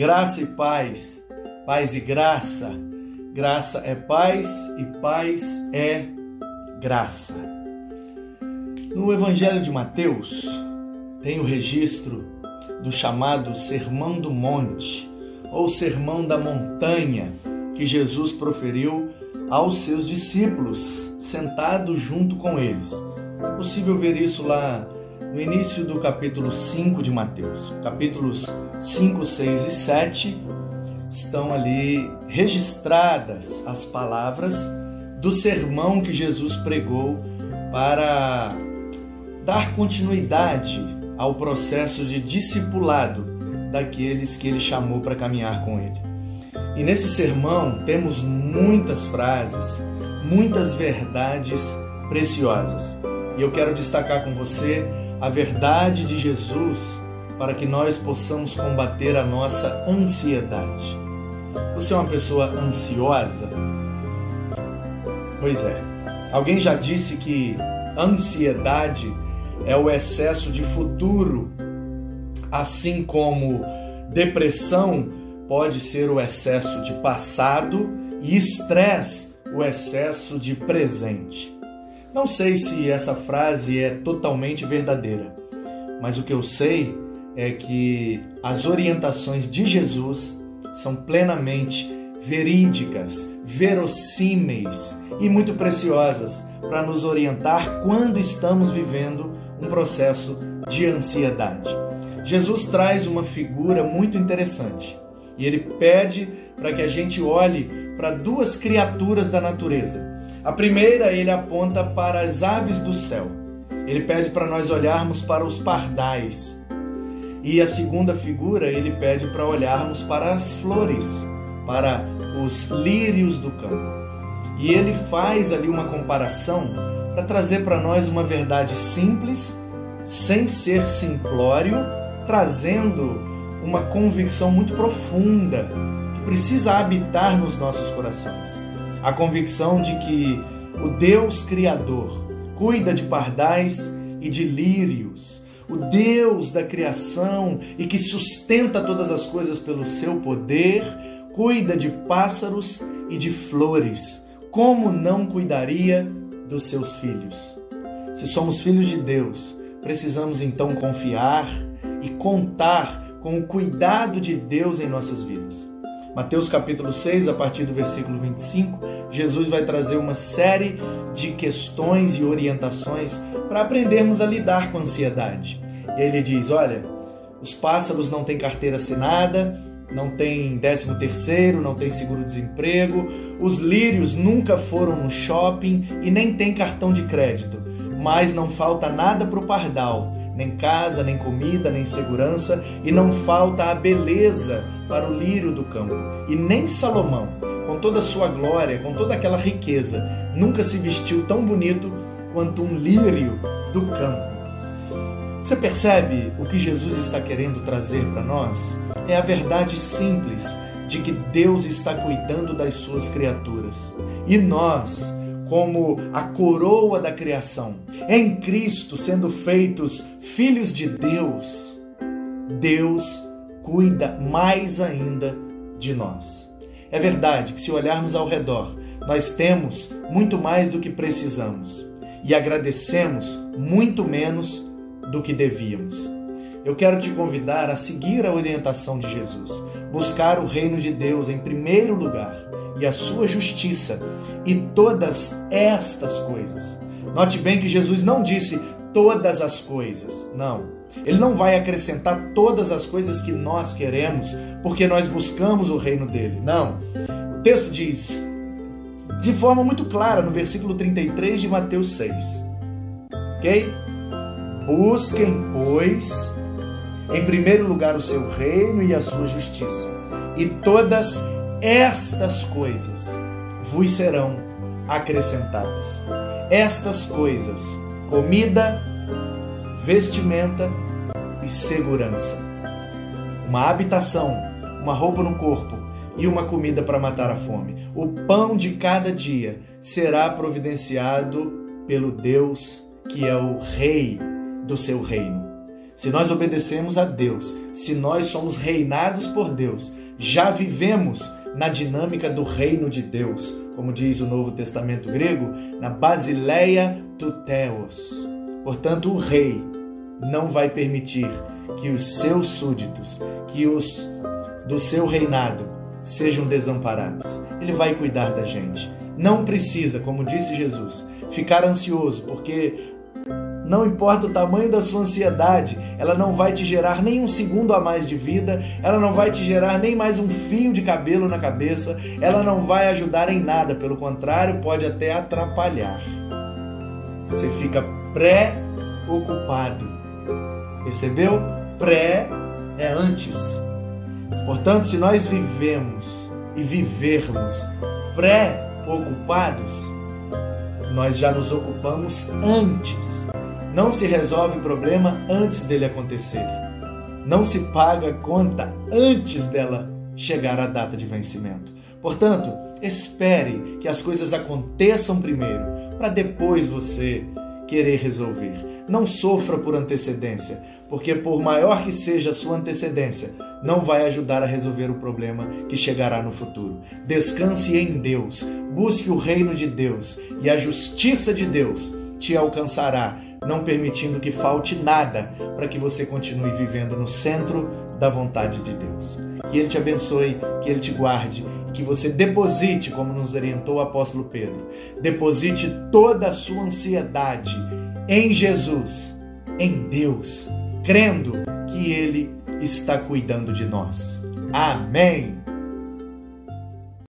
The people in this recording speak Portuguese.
Graça e paz, paz e graça. Graça é paz e paz é graça. No Evangelho de Mateus tem o registro do chamado Sermão do Monte ou Sermão da Montanha que Jesus proferiu aos seus discípulos, sentado junto com eles. É possível ver isso lá no início do capítulo 5 de Mateus. Capítulos 5, 6 e 7 estão ali registradas as palavras do sermão que Jesus pregou para dar continuidade ao processo de discipulado daqueles que ele chamou para caminhar com ele. E nesse sermão temos muitas frases, muitas verdades preciosas. E eu quero destacar com você a verdade de Jesus para que nós possamos combater a nossa ansiedade. Você é uma pessoa ansiosa? Pois é. Alguém já disse que ansiedade é o excesso de futuro, assim como depressão pode ser o excesso de passado e estresse o excesso de presente. Não sei se essa frase é totalmente verdadeira, mas o que eu sei é que as orientações de Jesus são plenamente verídicas, verossímeis e muito preciosas para nos orientar quando estamos vivendo um processo de ansiedade. Jesus traz uma figura muito interessante e ele pede para que a gente olhe para duas criaturas da natureza a primeira, ele aponta para as aves do céu. Ele pede para nós olharmos para os pardais. E a segunda figura, ele pede para olharmos para as flores, para os lírios do campo. E ele faz ali uma comparação para trazer para nós uma verdade simples, sem ser simplório, trazendo uma convicção muito profunda que precisa habitar nos nossos corações a convicção de que o Deus Criador cuida de pardais e de lírios, o Deus da criação e que sustenta todas as coisas pelo seu poder, cuida de pássaros e de flores. Como não cuidaria dos seus filhos? Se somos filhos de Deus, precisamos então confiar e contar com o cuidado de Deus em nossas vidas. Mateus capítulo 6, a partir do versículo 25, Jesus vai trazer uma série de questões e orientações para aprendermos a lidar com a ansiedade. Ele diz: Olha, os pássaros não têm carteira assinada, não tem décimo terceiro, não tem seguro-desemprego, os lírios nunca foram no shopping e nem tem cartão de crédito, mas não falta nada para o pardal nem casa, nem comida, nem segurança, e não falta a beleza para o lírio do campo. E nem Salomão, com toda a sua glória, com toda aquela riqueza, nunca se vestiu tão bonito quanto um lírio do campo. Você percebe o que Jesus está querendo trazer para nós? É a verdade simples de que Deus está cuidando das suas criaturas. E nós, como a coroa da criação, em Cristo sendo feitos filhos de Deus, Deus cuida mais ainda de nós. É verdade que se olharmos ao redor, nós temos muito mais do que precisamos e agradecemos muito menos do que devíamos. Eu quero te convidar a seguir a orientação de Jesus, buscar o reino de Deus em primeiro lugar e a sua justiça e todas estas coisas. Note bem que Jesus não disse todas as coisas, não. Ele não vai acrescentar todas as coisas que nós queremos porque nós buscamos o reino dele, não. O texto diz de forma muito clara no versículo 33 de Mateus 6, ok? Busquem, pois, em primeiro lugar o seu reino e a sua justiça, e todas estas coisas vos serão acrescentadas. Estas coisas: comida, vestimenta e segurança. Uma habitação, uma roupa no corpo e uma comida para matar a fome. O pão de cada dia será providenciado pelo Deus que é o Rei do seu reino. se nós obedecemos a Deus, se nós somos reinados por Deus, já vivemos na dinâmica do reino de Deus, como diz o Novo Testamento grego, na Basileia tu Theos. Portanto, o rei não vai permitir que os seus súditos, que os do seu reinado sejam desamparados. Ele vai cuidar da gente. Não precisa, como disse Jesus, ficar ansioso, porque não importa o tamanho da sua ansiedade, ela não vai te gerar nem um segundo a mais de vida, ela não vai te gerar nem mais um fio de cabelo na cabeça, ela não vai ajudar em nada, pelo contrário, pode até atrapalhar. Você fica pré-ocupado. Percebeu? Pré é antes. Portanto, se nós vivemos e vivermos pré-ocupados, nós já nos ocupamos antes. Não se resolve o problema antes dele acontecer. Não se paga a conta antes dela chegar à data de vencimento. Portanto, espere que as coisas aconteçam primeiro, para depois você querer resolver. Não sofra por antecedência, porque por maior que seja a sua antecedência, não vai ajudar a resolver o problema que chegará no futuro. Descanse em Deus, busque o reino de Deus e a justiça de Deus te alcançará, não permitindo que falte nada para que você continue vivendo no centro da vontade de Deus. Que Ele te abençoe, que Ele te guarde, que você deposite, como nos orientou o apóstolo Pedro, deposite toda a sua ansiedade em Jesus, em Deus, crendo que Ele está cuidando de nós. Amém.